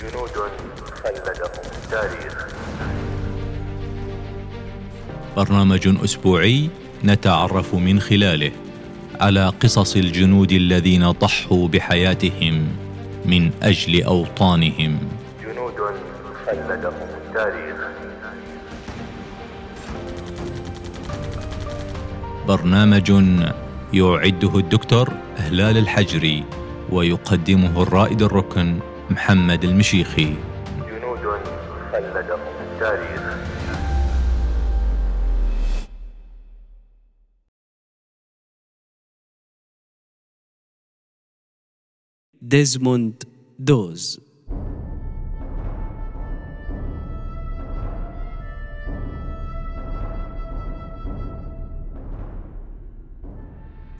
جنود خلدهم التاريخ. برنامج أسبوعي نتعرف من خلاله على قصص الجنود الذين ضحوا بحياتهم من أجل أوطانهم. جنود خلدهم التاريخ. برنامج يعده الدكتور هلال الحجري ويقدمه الرائد الركن محمد المشيخي. جنود خلدهم التاريخ. ديزموند دوز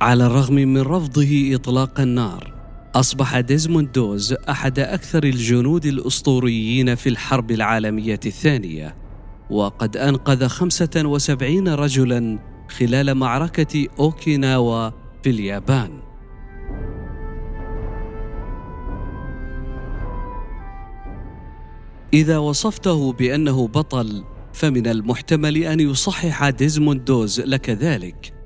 على الرغم من رفضه إطلاق النار أصبح ديزموند دوز أحد أكثر الجنود الأسطوريين في الحرب العالمية الثانية وقد أنقذ 75 رجلا خلال معركة أوكيناوا في اليابان إذا وصفته بأنه بطل فمن المحتمل أن يصحح ديزموند دوز لك ذلك.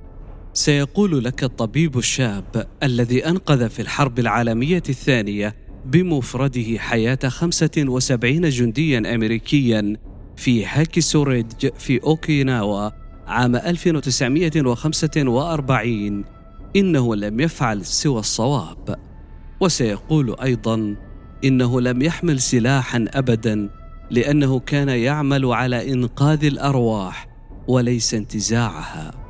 سيقول لك الطبيب الشاب الذي أنقذ في الحرب العالمية الثانية بمفرده حياة 75 جنديا أمريكيا في هاكيسو ريدج في أوكيناوا عام 1945 إنه لم يفعل سوى الصواب. وسيقول أيضا إنه لم يحمل سلاحا ابدا لأنه كان يعمل على إنقاذ الأرواح وليس انتزاعها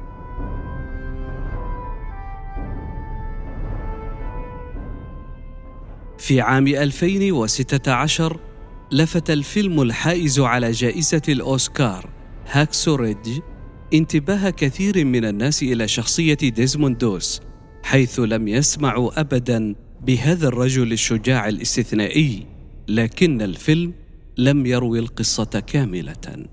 في عام 2016 لفت الفيلم الحائز على جائزة الأوسكار هاكسو ريدج انتباه كثير من الناس إلى شخصية ديزموند دوس حيث لم يسمعوا أبدا بهذا الرجل الشجاع الاستثنائي لكن الفيلم لم يروي القصة كاملة.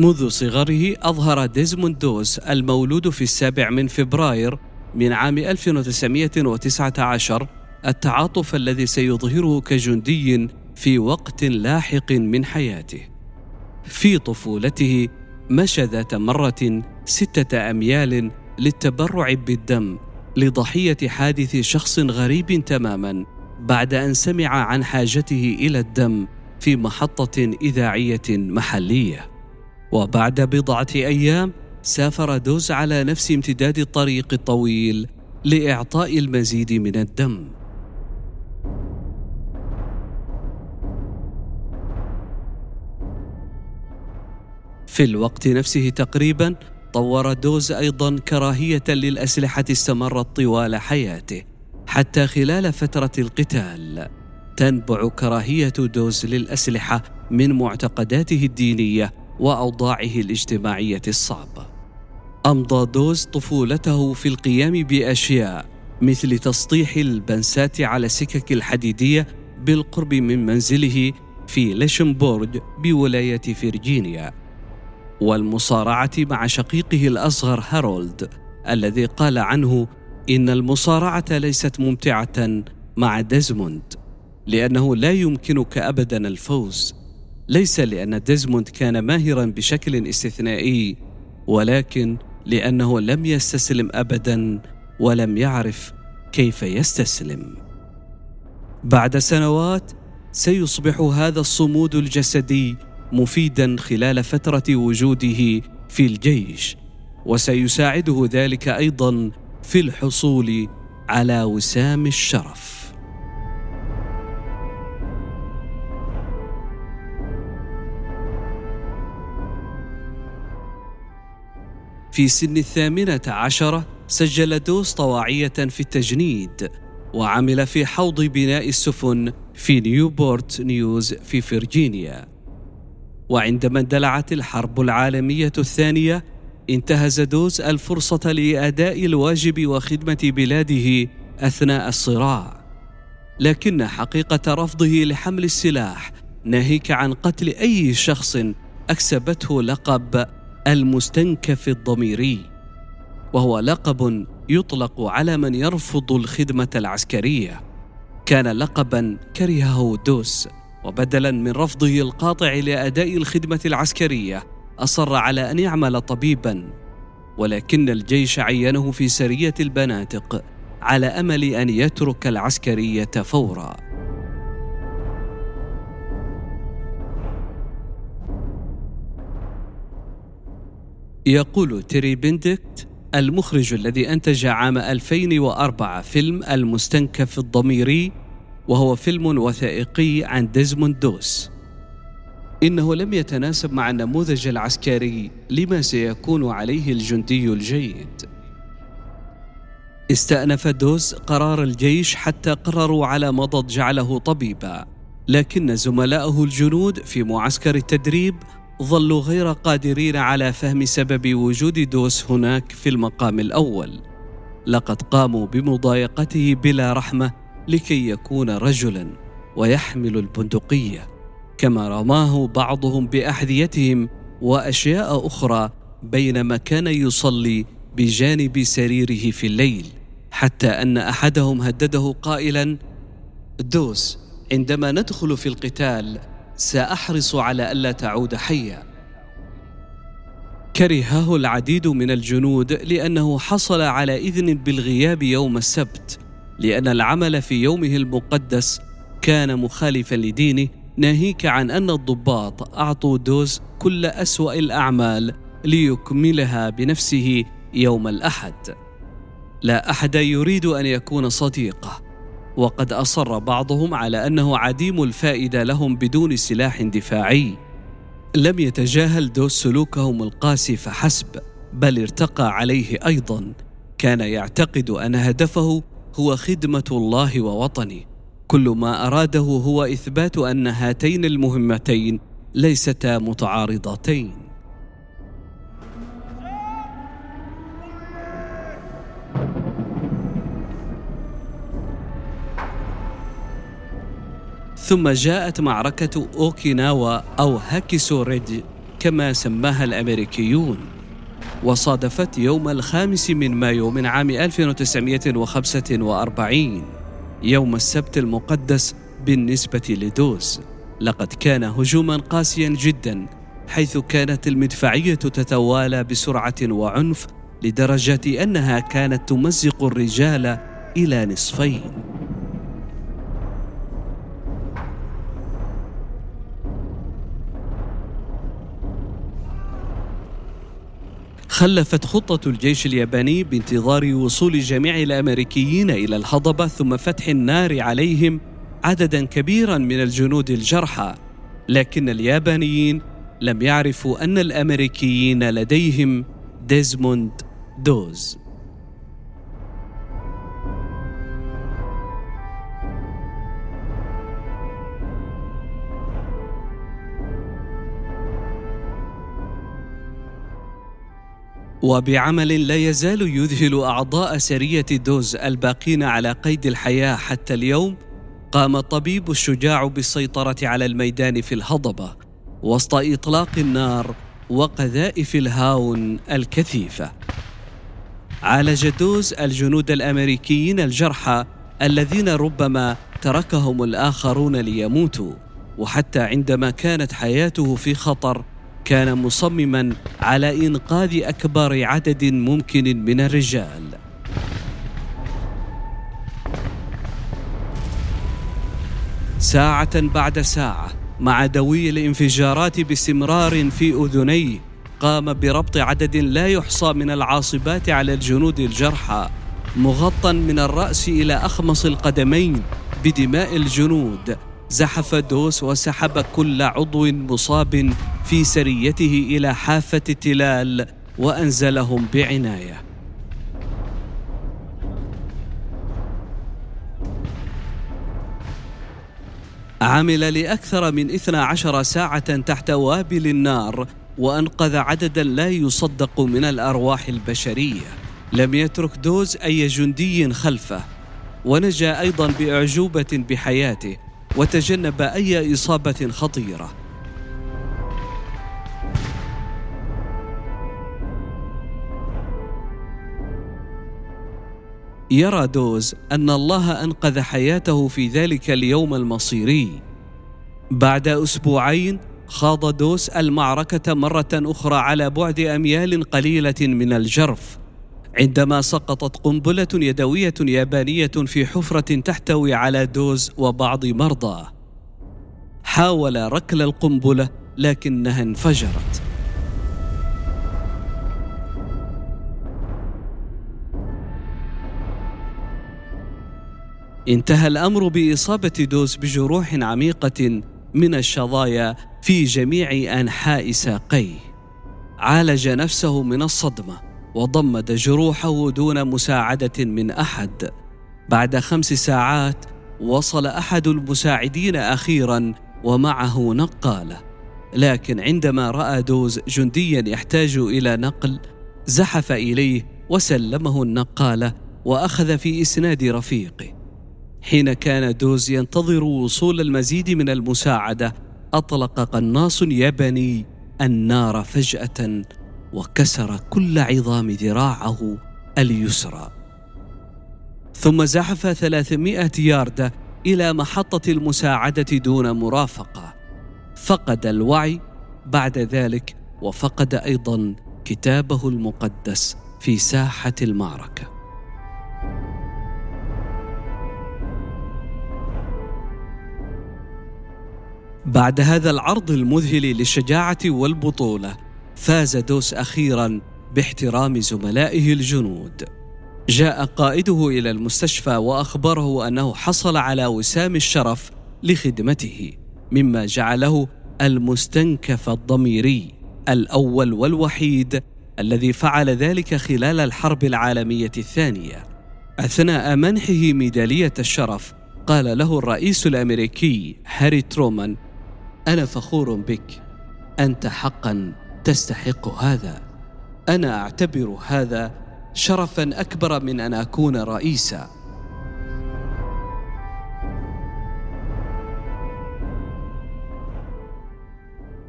منذ صغره أظهر ديزموند دوس المولود في السابع من فبراير من عام 1919 التعاطف الذي سيظهره كجندي في وقت لاحق من حياته. في طفولته مشى ذات مرة ستة أميال للتبرع بالدم لضحية حادث شخص غريب تماما بعد أن سمع عن حاجته إلى الدم في محطة إذاعية محلية. وبعد بضعة أيام سافر دوز على نفس امتداد الطريق الطويل لإعطاء المزيد من الدم. في الوقت نفسه تقريبا طور دوز أيضا كراهية للأسلحة استمرت طوال حياته حتى خلال فترة القتال تنبع كراهية دوز للأسلحة من معتقداته الدينية وأوضاعه الاجتماعية الصعبه أمضى دوز طفولته في القيام بأشياء مثل تسطيح البنسات على السكك الحديدية بالقرب من منزله في لينشبورج بولاية فيرجينيا. والمصارعة مع شقيقه الأصغر هارولد الذي قال عنه إن المصارعة ليست ممتعة مع ديزموند لأنه لا يمكنك ابدا الفوز. ليس لأن ديزموند كان ماهرا بشكل استثنائي ولكن لأنه لم يستسلم ابدا ولم يعرف كيف يستسلم. بعد سنوات سيصبح هذا الصمود الجسدي مفيدا خلال فترة وجوده في الجيش وسيساعده ذلك أيضا في الحصول على وسام الشرف. في سن الثامنة عشرة سجل دوس طواعية في التجنيد وعمل في حوض بناء السفن في نيوبورت نيوز في فرجينيا وعندما اندلعت الحرب العالمية الثانية انتهز دوز الفرصة لأداء الواجب وخدمة بلاده أثناء الصراع. لكن حقيقة رفضه لحمل السلاح ناهيك عن قتل أي شخص أكسبته لقب المستنكف الضميري وهو لقب يطلق على من يرفض الخدمة العسكرية. كان لقبا كرهه دوس وبدلا من رفضه القاطع لأداء الخدمة العسكرية أصر على أن يعمل طبيبا. ولكن الجيش عينه في سرية البناتق على أمل أن يترك العسكرية فورا. يقول تيري بندكت المخرج الذي أنتج عام 2004 فيلم المستنكف الضميري وهو فيلم وثائقي عن ديزموند دوس. إنه لم يتناسب مع النموذج العسكري لما سيكون عليه الجندي الجيد. استأنف دوس قرار الجيش حتى قرروا على مضض جعله طبيبا لكن زملائه الجنود في معسكر التدريب ظلوا غير قادرين على فهم سبب وجود دوس هناك في المقام الأول. لقد قاموا بمضايقته بلا رحمة لكي يكون رجلا ويحمل البندقية. كما رماه بعضهم بأحذيتهم وأشياء أخرى بينما كان يصلي بجانب سريره في الليل حتى أن أحدهم هدده قائلا دوس عندما ندخل في القتال سأحرص على ألا تعود حيا. كرهه العديد من الجنود لأنه حصل على إذن بالغياب يوم السبت لأن العمل في يومه المقدس كان مخالفا لدينه ناهيك عن أن الضباط أعطوا دوز كل أسوأ الأعمال ليكملها بنفسه يوم الأحد. لا أحد يريد أن يكون صديقه. وقد أصر بعضهم على أنه عديم الفائدة لهم بدون سلاح دفاعي. لم يتجاهل دوس سلوكهم القاسي فحسب بل ارتقى عليه أيضا. كان يعتقد أن هدفه هو خدمة الله ووطنه. كل ما أراده هو إثبات أن هاتين المهمتين ليستا متعارضتين. ثم جاءت معركة أوكيناوا أو هاكيسو ريد كما سماها الأمريكيون. وصادفت يوم الخامس من مايو من عام 1945 يوم السبت المقدس بالنسبة لدوس. لقد كان هجوما قاسيا جدا حيث كانت المدفعية تتوالى بسرعة وعنف لدرجة أنها كانت تمزق الرجال إلى نصفين. خلفت خطة الجيش الياباني بانتظار وصول جميع الأمريكيين إلى الهضبة ثم فتح النار عليهم عددا كبيرا من الجنود الجرحى. لكن اليابانيين لم يعرفوا أن الأمريكيين لديهم ديزموند دوز. وبعمل لا يزال يذهل أعضاء سرية دوز الباقين على قيد الحياة حتى اليوم قام الطبيب الشجاع بالسيطرة على الميدان في الهضبة وسط إطلاق النار وقذائف الهاون الكثيفة. عالج دوز الجنود الأمريكيين الجرحى الذين ربما تركهم الآخرون ليموتوا وحتى عندما كانت حياته في خطر كان مصمما على إنقاذ أكبر عدد ممكن من الرجال. ساعة بعد ساعة مع دوي الانفجارات باستمرار في أذنيه قام بربط عدد لا يحصى من العاصبات على الجنود الجرحى مغطى من الرأس إلى أخمص القدمين بدماء الجنود. زحف دوس وسحب كل عضو مصاب في سريته إلى حافة التلال وأنزلهم بعناية. عمل لأكثر من 12 ساعة تحت وابل النار وأنقذ عددا لا يصدق من الأرواح البشرية. لم يترك دوز أي جندي خلفه ونجا أيضا بأعجوبة بحياته. وتجنب أي إصابة خطيرة. يرى دوز أن الله أنقذ حياته في ذلك اليوم المصيري. بعد أسبوعين خاض دوس المعركة مرة أخرى على بعد أميال قليلة من الجرف. عندما سقطت قنبلة يدوية يابانية في حفرة تحتوي على دوز وبعض مرضاه حاول ركل القنبلة لكنها انفجرت. انتهى الأمر بإصابة دوز بجروح عميقة من الشظايا في جميع أنحاء ساقيه. عالج نفسه من الصدمة. وضمد جروحه دون مساعدة من أحد. بعد خمس ساعات وصل أحد المساعدين أخيرا ومعه نقالة. لكن عندما رأى دوز جنديا يحتاج إلى نقل زحف إليه وسلمه النقالة وأخذ في إسناد رفيقه. حين كان دوز ينتظر وصول المزيد من المساعدة أطلق قناص ياباني النار فجأة وكسر كل عظام ذراعه اليسرى. ثم زحف ثلاثمائة ياردة إلى محطة المساعدة دون مرافقة. فقد الوعي بعد ذلك وفقد أيضا كتابه المقدس في ساحة المعركة. بعد هذا العرض المذهل للشجاعة والبطولة فاز دوس أخيرا باحترام زملائه الجنود. جاء قائده إلى المستشفى وأخبره أنه حصل على وسام الشرف لخدمته مما جعله المستنكف الضميري الأول والوحيد الذي فعل ذلك خلال الحرب العالمية الثانية. أثناء منحه ميدالية الشرف قال له الرئيس الأمريكي هاري ترومان أنا فخور بك. أنت حقا تستحق هذا. أنا أعتبر هذا شرفا أكبر من أن أكون رئيسا.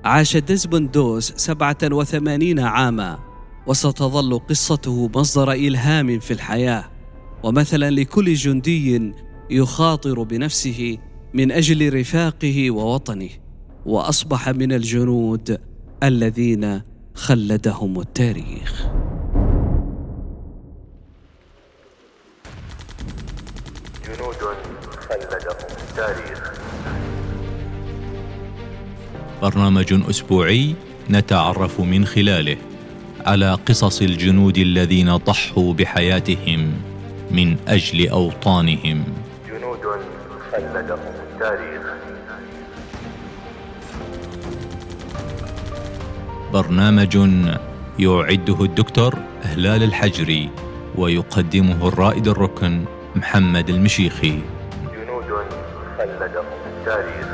عاش ديزموند دوس سبعة وثمانين عاما وستظل قصته مصدر إلهام في الحياة ومثلا لكل جندي يخاطر بنفسه من أجل رفاقه ووطنه وأصبح من الجنود الذين خلدهم التاريخ. جنود خلدهم التاريخ. برنامج أسبوعي نتعرف من خلاله على قصص الجنود الذين ضحوا بحياتهم من أجل أوطانهم. جنود خلدهم التاريخ. برنامج يعده الدكتور هلال الحجري ويقدمه الرائد الركن محمد المشيخي. جنود خلدهم التاريخ.